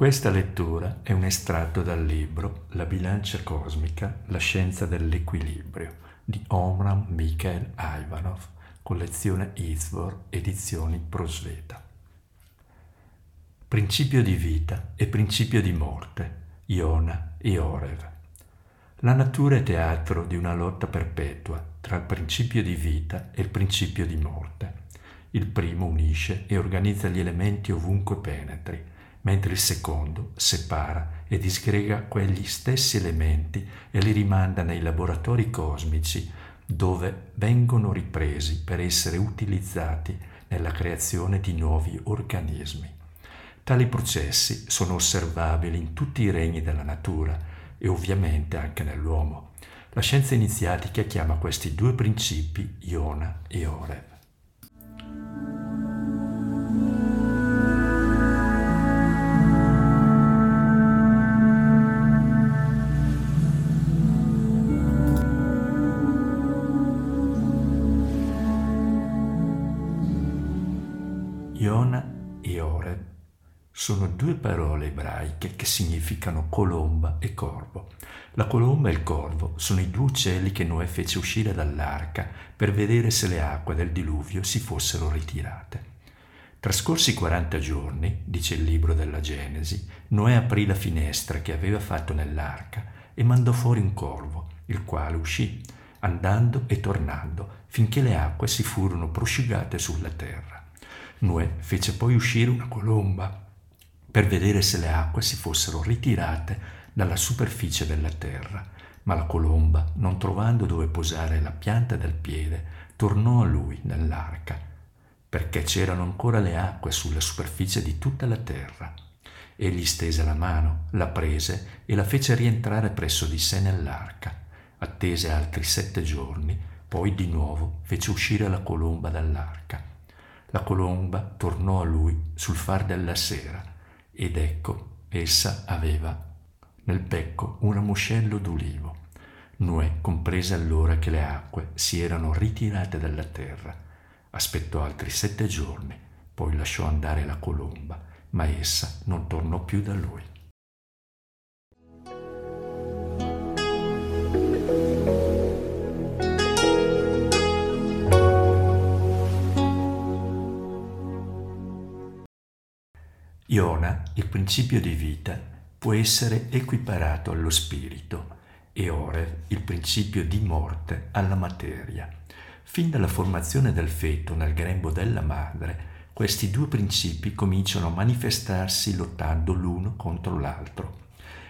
Questa lettura è un estratto dal libro La bilancia cosmica, la scienza dell'equilibrio di Omram Mikhail Ivanov, collezione Izvor, edizioni Prosveta. Principio di vita e principio di morte, Iona e Orev. La natura è teatro di una lotta perpetua tra il principio di vita e il principio di morte. Il primo unisce e organizza gli elementi ovunque penetri, mentre il secondo separa e disgrega quegli stessi elementi e li rimanda nei laboratori cosmici dove vengono ripresi per essere utilizzati nella creazione di nuovi organismi. Tali processi sono osservabili in tutti i regni della natura e ovviamente anche nell'uomo. La scienza iniziatica chiama questi due principi Iona e Ore. sono due parole ebraiche che significano colomba e corvo. La colomba e il corvo sono i due uccelli che Noè fece uscire dall'arca per vedere se le acque del diluvio si fossero ritirate. Trascorsi 40 giorni, dice il libro della Genesi, Noè aprì la finestra che aveva fatto nell'arca e mandò fuori un corvo, il quale uscì, andando e tornando, finché le acque si furono prosciugate sulla terra. Noè fece poi uscire una colomba per vedere se le acque si fossero ritirate dalla superficie della terra, ma la colomba, non trovando dove posare la pianta del piede, tornò a lui nell'arca, perché c'erano ancora le acque sulla superficie di tutta la terra. Egli stese la mano, la prese e la fece rientrare presso di sé nell'arca. Attese altri sette giorni, poi di nuovo fece uscire la colomba dall'arca. La colomba tornò a lui sul far della sera ed ecco, essa aveva nel becco un ramoscello d'ulivo. Noè comprese allora che le acque si erano ritirate dalla terra. Aspettò altri sette giorni, poi lasciò andare la colomba, ma essa non tornò più da lui. Iona, il principio di vita, può essere equiparato allo spirito e Ore, il principio di morte, alla materia. Fin dalla formazione del feto nel grembo della madre, questi due principi cominciano a manifestarsi lottando l'uno contro l'altro.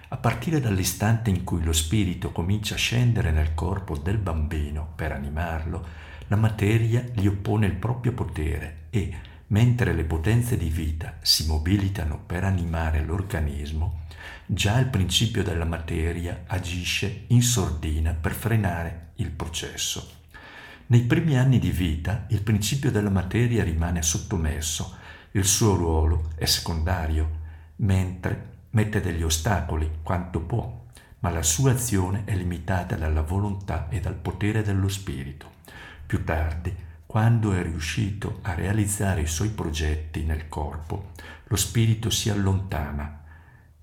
A partire dall'istante in cui lo spirito comincia a scendere nel corpo del bambino per animarlo, la materia gli oppone il proprio potere e, mentre le potenze di vita si mobilitano per animare l'organismo, già il principio della materia agisce in sordina per frenare il processo. Nei primi anni di vita il principio della materia rimane sottomesso, il suo ruolo è secondario, mentre mette degli ostacoli quanto può, ma la sua azione è limitata dalla volontà e dal potere dello spirito. Più tardi, quando è riuscito a realizzare i suoi progetti nel corpo, lo spirito si allontana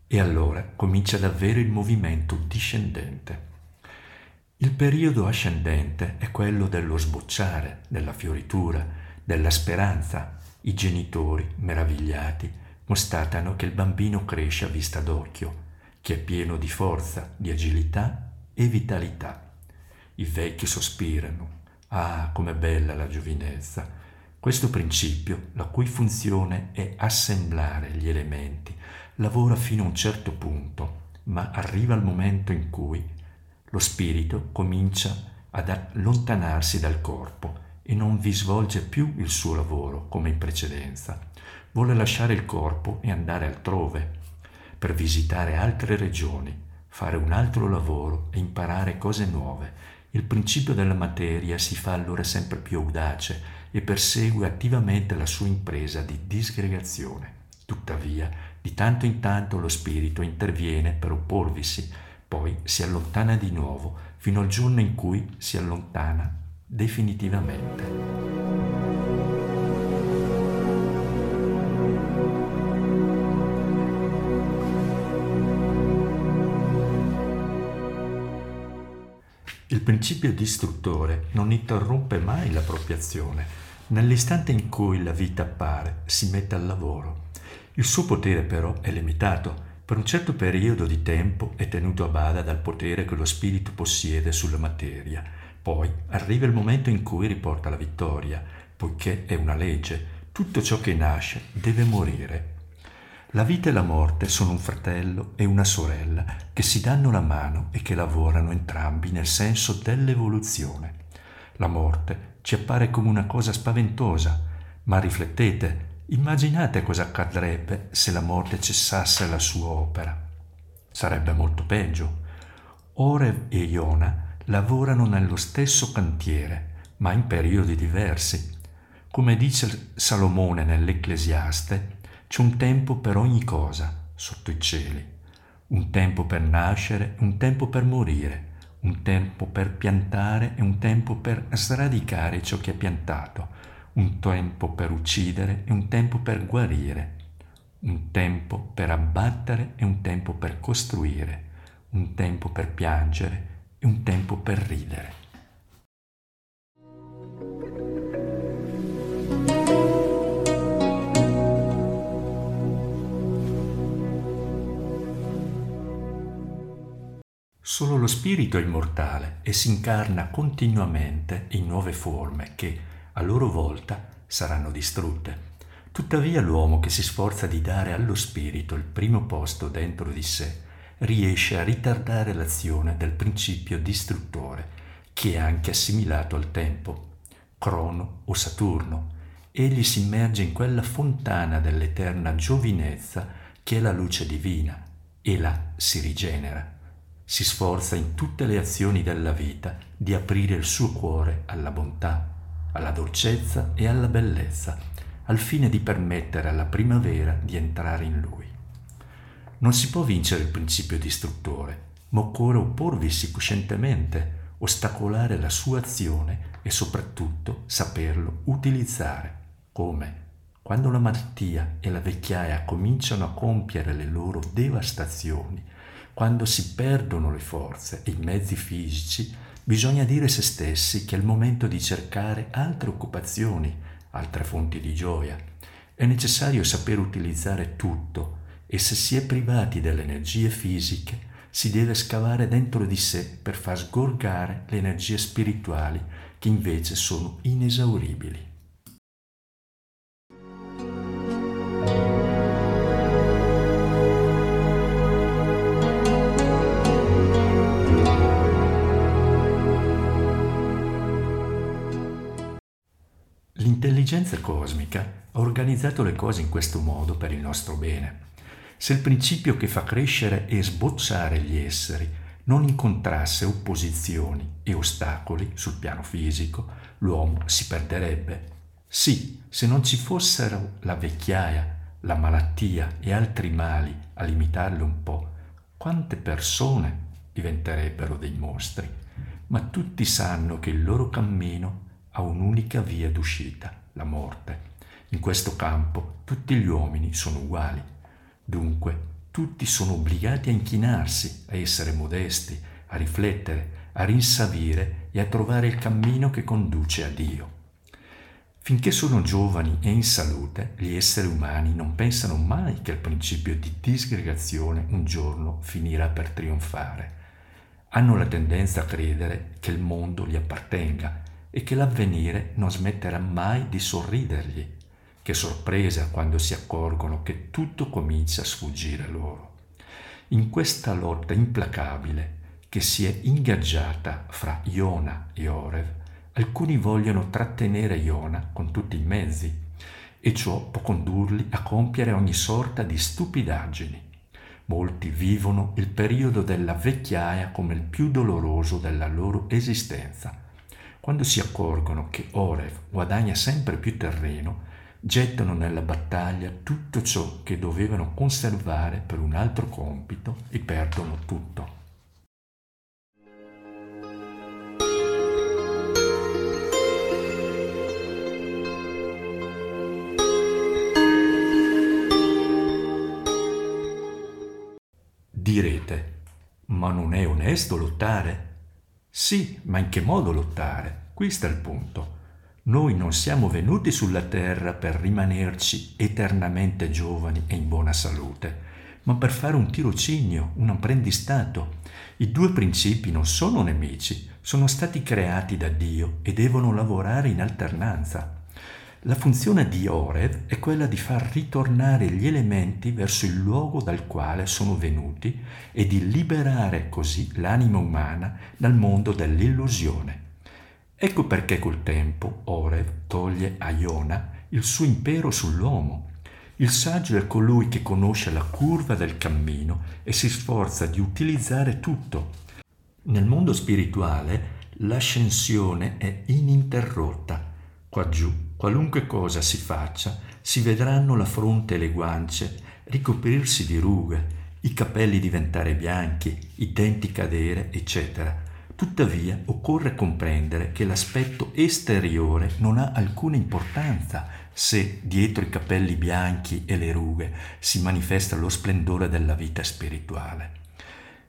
e allora comincia davvero il movimento discendente. Il periodo ascendente è quello dello sbocciare, della fioritura, della speranza. I genitori, meravigliati, constatano che il bambino cresce a vista d'occhio, che è pieno di forza, di agilità e vitalità. I vecchi sospirano, Ah, com'è bella la giovinezza! Questo principio, la cui funzione è assemblare gli elementi, lavora fino a un certo punto, ma arriva il momento in cui lo spirito comincia ad allontanarsi dal corpo e non vi svolge più il suo lavoro come in precedenza. Vuole lasciare il corpo e andare altrove, per visitare altre regioni, fare un altro lavoro e imparare cose nuove il principio della materia si fa allora sempre più audace e persegue attivamente la sua impresa di disgregazione. Tuttavia, di tanto in tanto lo spirito interviene per opporvisi, poi si allontana di nuovo fino al giorno in cui si allontana definitivamente. Principio distruttore non interrompe mai la propria azione. Nell'istante in cui la vita appare, si mette al lavoro. Il suo potere però è limitato. Per un certo periodo di tempo è tenuto a bada dal potere che lo spirito possiede sulla materia. Poi arriva il momento in cui riporta la vittoria, poiché è una legge. Tutto ciò che nasce deve morire la vita e la morte sono un fratello e una sorella che si danno la mano e che lavorano entrambi nel senso dell'evoluzione. La morte ci appare come una cosa spaventosa, ma riflettete, immaginate cosa accadrebbe se la morte cessasse la sua opera. Sarebbe molto peggio. Orev e Iona lavorano nello stesso cantiere, ma in periodi diversi. Come dice Salomone nell'Ecclesiaste, c'è un tempo per ogni cosa sotto i cieli, un tempo per nascere, un tempo per morire, un tempo per piantare e un tempo per sradicare ciò che è piantato, un tempo per uccidere e un tempo per guarire, un tempo per abbattere e un tempo per costruire, un tempo per piangere e un tempo per ridere. Solo lo spirito è immortale e si incarna continuamente in nuove forme che, a loro volta, saranno distrutte. Tuttavia l'uomo che si sforza di dare allo spirito il primo posto dentro di sé riesce a ritardare l'azione del principio distruttore, che è anche assimilato al tempo, Crono o Saturno. Egli si immerge in quella fontana dell'eterna giovinezza che è la luce divina e là si rigenera si sforza in tutte le azioni della vita di aprire il suo cuore alla bontà, alla dolcezza e alla bellezza, al fine di permettere alla primavera di entrare in lui. Non si può vincere il principio distruttore, ma occorre opporvisi coscientemente, ostacolare la sua azione e soprattutto saperlo utilizzare. Come? Quando la malattia e la vecchiaia cominciano a compiere le loro devastazioni, quando si perdono le forze e i mezzi fisici, bisogna dire se stessi che è il momento di cercare altre occupazioni, altre fonti di gioia. È necessario saper utilizzare tutto e se si è privati delle energie fisiche, si deve scavare dentro di sé per far sgorgare le energie spirituali che invece sono inesauribili. L'intelligenza cosmica ha organizzato le cose in questo modo per il nostro bene. Se il principio che fa crescere e sbocciare gli esseri non incontrasse opposizioni e ostacoli sul piano fisico, l'uomo si perderebbe. Sì, se non ci fossero la vecchiaia, la malattia e altri mali a limitarlo un po', quante persone diventerebbero dei mostri? Ma tutti sanno che il loro cammino ha un'unica via d'uscita, la morte. In questo campo tutti gli uomini sono uguali. Dunque, tutti sono obbligati a inchinarsi, a essere modesti, a riflettere, a rinsavire e a trovare il cammino che conduce a Dio. Finché sono giovani e in salute, gli esseri umani non pensano mai che il principio di disgregazione un giorno finirà per trionfare. Hanno la tendenza a credere che il mondo gli appartenga e che l'avvenire non smetterà mai di sorridergli. Che sorpresa quando si accorgono che tutto comincia a sfuggire loro. In questa lotta implacabile che si è ingaggiata fra Iona e Orev, alcuni vogliono trattenere Iona con tutti i mezzi e ciò può condurli a compiere ogni sorta di stupidaggini. Molti vivono il periodo della vecchiaia come il più doloroso della loro esistenza quando si accorgono che Oref guadagna sempre più terreno, gettano nella battaglia tutto ciò che dovevano conservare per un altro compito e perdono tutto. Direte, ma non è onesto lottare? Sì, ma in che modo lottare? Qui sta il punto. Noi non siamo venuti sulla terra per rimanerci eternamente giovani e in buona salute, ma per fare un tirocinio, un apprendistato. I due principi non sono nemici, sono stati creati da Dio e devono lavorare in alternanza. La funzione di Orev è quella di far ritornare gli elementi verso il luogo dal quale sono venuti e di liberare così l'anima umana dal mondo dell'illusione. Ecco perché col tempo Orev toglie a Iona il suo impero sull'uomo. Il saggio è colui che conosce la curva del cammino e si sforza di utilizzare tutto. Nel mondo spirituale l'ascensione è ininterrotta. Qua giù, qualunque cosa si faccia, si vedranno la fronte e le guance ricoprirsi di rughe, i capelli diventare bianchi, i denti cadere, eccetera Tuttavia occorre comprendere che l'aspetto esteriore non ha alcuna importanza se dietro i capelli bianchi e le rughe si manifesta lo splendore della vita spirituale.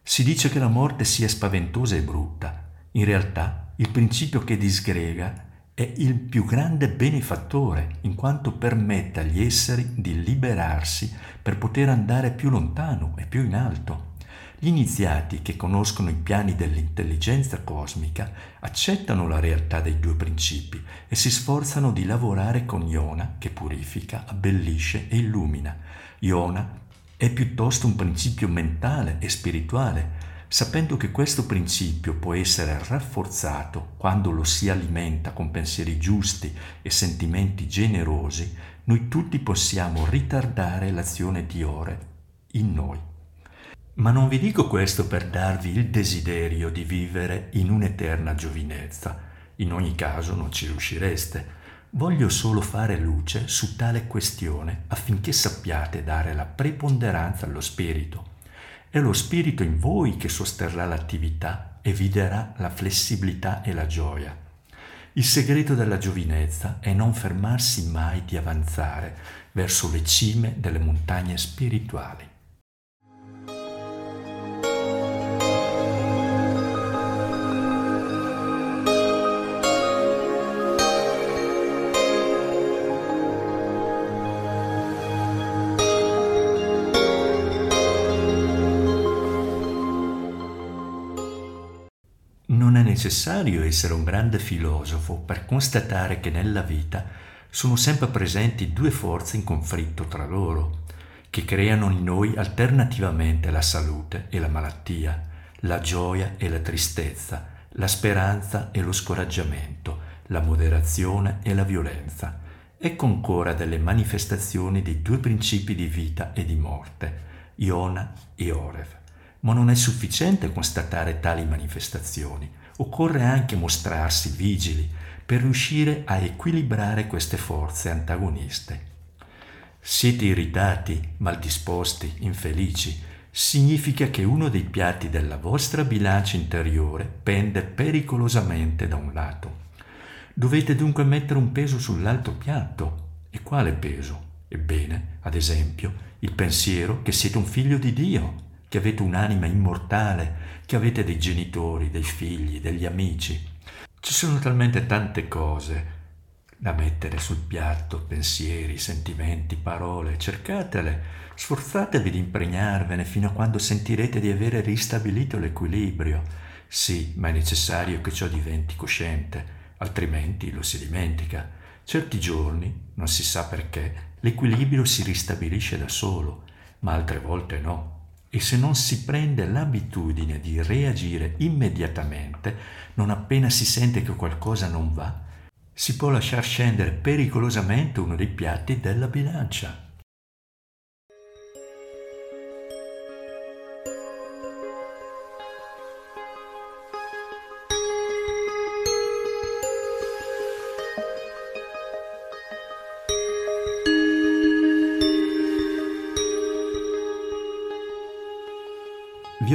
Si dice che la morte sia spaventosa e brutta. In realtà il principio che disgrega è il più grande benefattore in quanto permette agli esseri di liberarsi per poter andare più lontano e più in alto. Gli iniziati che conoscono i piani dell'intelligenza cosmica accettano la realtà dei due principi e si sforzano di lavorare con Iona che purifica, abbellisce e illumina. Iona è piuttosto un principio mentale e spirituale, sapendo che questo principio può essere rafforzato quando lo si alimenta con pensieri giusti e sentimenti generosi, noi tutti possiamo ritardare l'azione di Ore in noi. Ma non vi dico questo per darvi il desiderio di vivere in un'eterna giovinezza. In ogni caso non ci riuscireste. Voglio solo fare luce su tale questione affinché sappiate dare la preponderanza allo spirito. È lo spirito in voi che sosterrà l'attività e vi darà la flessibilità e la gioia. Il segreto della giovinezza è non fermarsi mai di avanzare verso le cime delle montagne spirituali. Necessario essere un grande filosofo per constatare che nella vita sono sempre presenti due forze in conflitto tra loro, che creano in noi alternativamente la salute e la malattia, la gioia e la tristezza, la speranza e lo scoraggiamento, la moderazione e la violenza. Ecco ancora delle manifestazioni dei due principi di vita e di morte, Iona e Orev. Ma non è sufficiente constatare tali manifestazioni occorre anche mostrarsi vigili per riuscire a equilibrare queste forze antagoniste. Siete irritati, maldisposti, infelici, significa che uno dei piatti della vostra bilancia interiore pende pericolosamente da un lato. Dovete dunque mettere un peso sull'altro piatto. E quale peso? Ebbene, ad esempio, il pensiero che siete un figlio di Dio, che avete un'anima immortale, che avete dei genitori, dei figli, degli amici. Ci sono talmente tante cose da mettere sul piatto, pensieri, sentimenti, parole, cercatele, sforzatevi di impregnarvene fino a quando sentirete di avere ristabilito l'equilibrio. Sì, ma è necessario che ciò diventi cosciente, altrimenti lo si dimentica. Certi giorni, non si sa perché, l'equilibrio si ristabilisce da solo, ma altre volte no. E se non si prende l'abitudine di reagire immediatamente, non appena si sente che qualcosa non va, si può lasciar scendere pericolosamente uno dei piatti della bilancia.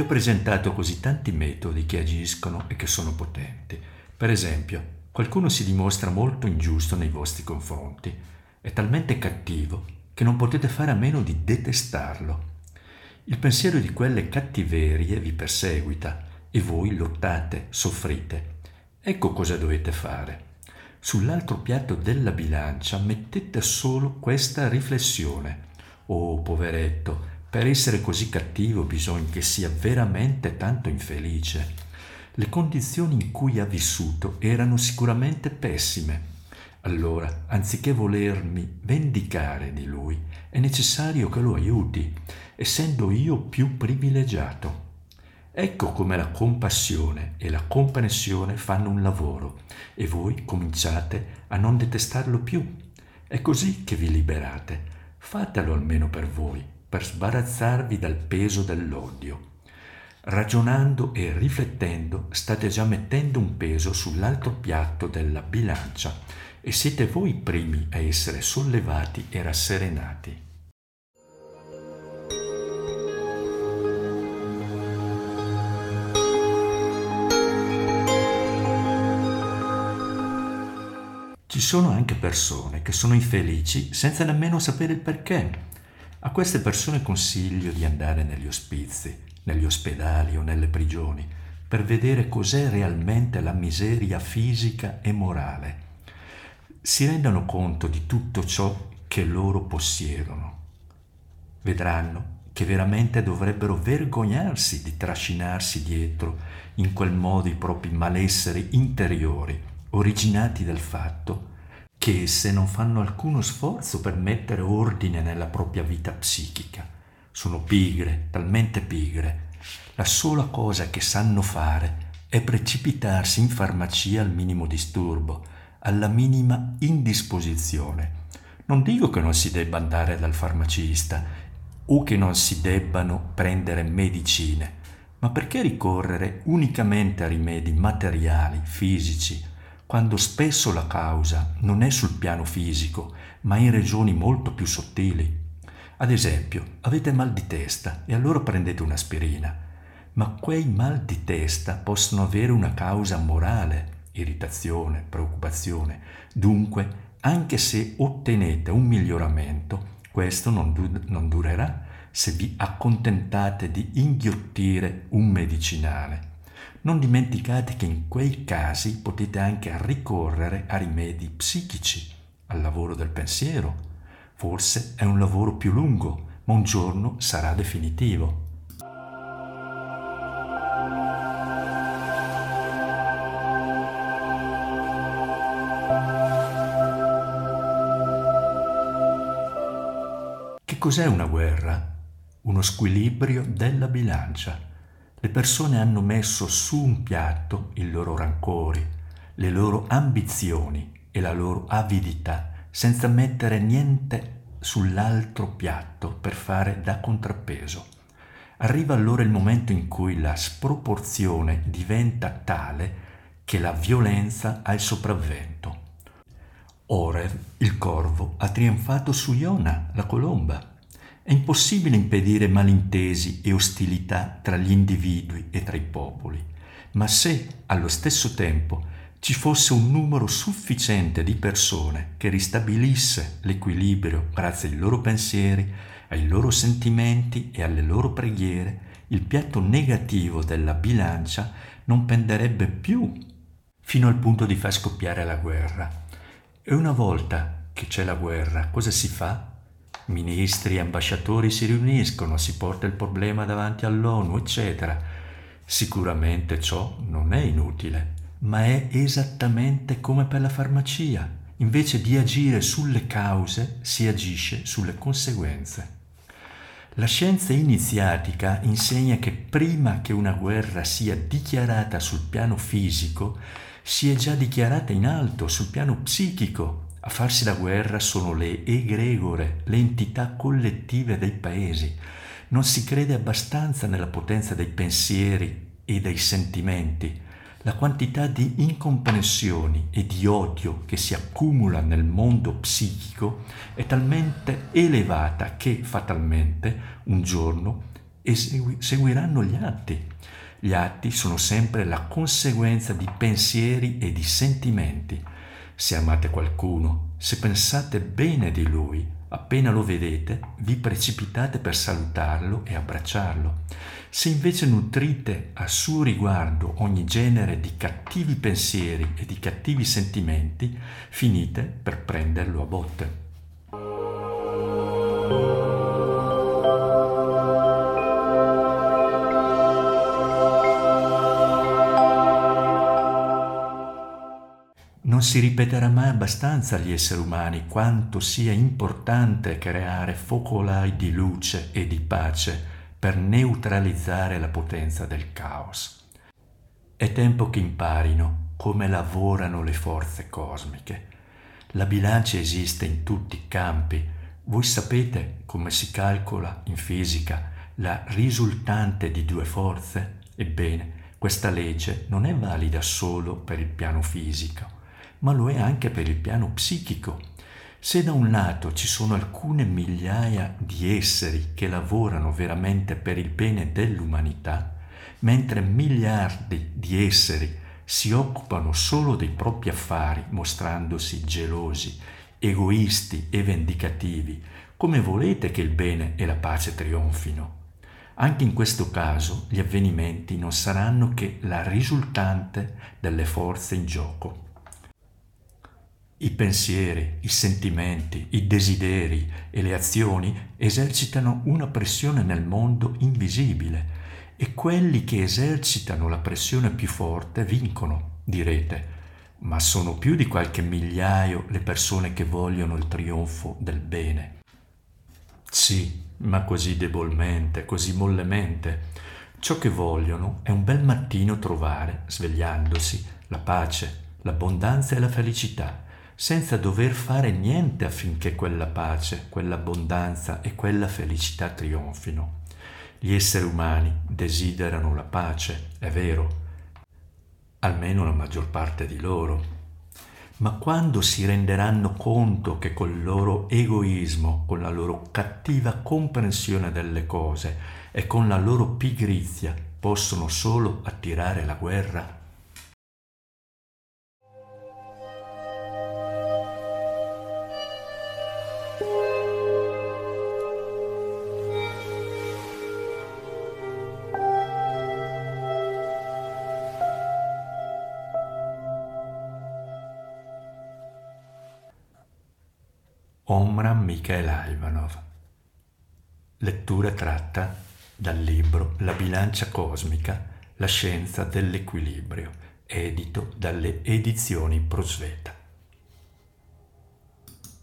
Ho presentato così tanti metodi che agiscono e che sono potenti. Per esempio, qualcuno si dimostra molto ingiusto nei vostri confronti, è talmente cattivo che non potete fare a meno di detestarlo. Il pensiero di quelle cattiverie vi perseguita e voi lottate, soffrite. Ecco cosa dovete fare. Sull'altro piatto della bilancia mettete solo questa riflessione. Oh, poveretto, per essere così cattivo bisogna che sia veramente tanto infelice. Le condizioni in cui ha vissuto erano sicuramente pessime. Allora, anziché volermi vendicare di lui, è necessario che lo aiuti, essendo io più privilegiato. Ecco come la compassione e la comprensione fanno un lavoro e voi cominciate a non detestarlo più. È così che vi liberate. Fatelo almeno per voi, per sbarazzarvi dal peso dell'odio. Ragionando e riflettendo state già mettendo un peso sull'altro piatto della bilancia e siete voi i primi a essere sollevati e rasserenati. Ci sono anche persone che sono infelici senza nemmeno sapere il perché. A queste persone consiglio di andare negli ospizi negli ospedali o nelle prigioni, per vedere cos'è realmente la miseria fisica e morale. Si rendano conto di tutto ciò che loro possiedono. Vedranno che veramente dovrebbero vergognarsi di trascinarsi dietro in quel modo i propri malesseri interiori, originati dal fatto che esse non fanno alcuno sforzo per mettere ordine nella propria vita psichica sono pigre, talmente pigre. La sola cosa che sanno fare è precipitarsi in farmacia al minimo disturbo, alla minima indisposizione. Non dico che non si debba andare dal farmacista o che non si debbano prendere medicine, ma perché ricorrere unicamente a rimedi materiali, fisici, quando spesso la causa non è sul piano fisico, ma in regioni molto più sottili? Ad esempio, avete mal di testa e allora prendete un'aspirina, ma quei mal di testa possono avere una causa morale, irritazione, preoccupazione. Dunque, anche se ottenete un miglioramento, questo non, du- non durerà se vi accontentate di inghiottire un medicinale. Non dimenticate che in quei casi potete anche ricorrere a rimedi psichici, al lavoro del pensiero, Forse è un lavoro più lungo, ma un giorno sarà definitivo. Che cos'è una guerra? Uno squilibrio della bilancia. Le persone hanno messo su un piatto i loro rancori, le loro ambizioni e la loro avidità senza mettere niente sull'altro piatto per fare da contrappeso. Arriva allora il momento in cui la sproporzione diventa tale che la violenza ha il sopravvento. Orev, il corvo, ha trionfato su Iona, la colomba. È impossibile impedire malintesi e ostilità tra gli individui e tra i popoli, ma se allo stesso tempo ci fosse un numero sufficiente di persone che ristabilisse l'equilibrio grazie ai loro pensieri, ai loro sentimenti e alle loro preghiere, il piatto negativo della bilancia non penderebbe più fino al punto di far scoppiare la guerra. E una volta che c'è la guerra, cosa si fa? Ministri ambasciatori si riuniscono, si porta il problema davanti all'ONU, eccetera. Sicuramente ciò non è inutile ma è esattamente come per la farmacia. Invece di agire sulle cause, si agisce sulle conseguenze. La scienza iniziatica insegna che prima che una guerra sia dichiarata sul piano fisico, si è già dichiarata in alto sul piano psichico. A farsi la guerra sono le egregore, le entità collettive dei paesi. Non si crede abbastanza nella potenza dei pensieri e dei sentimenti la quantità di incomprensioni e di odio che si accumula nel mondo psichico è talmente elevata che fatalmente un giorno esegui- seguiranno gli atti. Gli atti sono sempre la conseguenza di pensieri e di sentimenti. Se amate qualcuno, se pensate bene di lui, appena lo vedete, vi precipitate per salutarlo e abbracciarlo. Se invece nutrite a suo riguardo ogni genere di cattivi pensieri e di cattivi sentimenti, finite per prenderlo a botte. Si ripeterà mai abbastanza agli esseri umani quanto sia importante creare focolai di luce e di pace per neutralizzare la potenza del caos. È tempo che imparino come lavorano le forze cosmiche. La bilancia esiste in tutti i campi. Voi sapete come si calcola in fisica la risultante di due forze? Ebbene, questa legge non è valida solo per il piano fisico ma lo è anche per il piano psichico. Se da un lato ci sono alcune migliaia di esseri che lavorano veramente per il bene dell'umanità, mentre miliardi di esseri si occupano solo dei propri affari, mostrandosi gelosi, egoisti e vendicativi, come volete che il bene e la pace trionfino? Anche in questo caso gli avvenimenti non saranno che la risultante delle forze in gioco. I pensieri, i sentimenti, i desideri e le azioni esercitano una pressione nel mondo invisibile e quelli che esercitano la pressione più forte vincono, direte, ma sono più di qualche migliaio le persone che vogliono il trionfo del bene. Sì, ma così debolmente, così mollemente. Ciò che vogliono è un bel mattino trovare, svegliandosi, la pace, l'abbondanza e la felicità senza dover fare niente affinché quella pace, quell'abbondanza e quella felicità trionfino. Gli esseri umani desiderano la pace, è vero, almeno la maggior parte di loro. Ma quando si renderanno conto che col loro egoismo, con la loro cattiva comprensione delle cose e con la loro pigrizia possono solo attirare la guerra, Mikhail Ivanov. Lettura tratta dal libro La bilancia cosmica, la scienza dell'equilibrio, edito dalle edizioni Prosveta.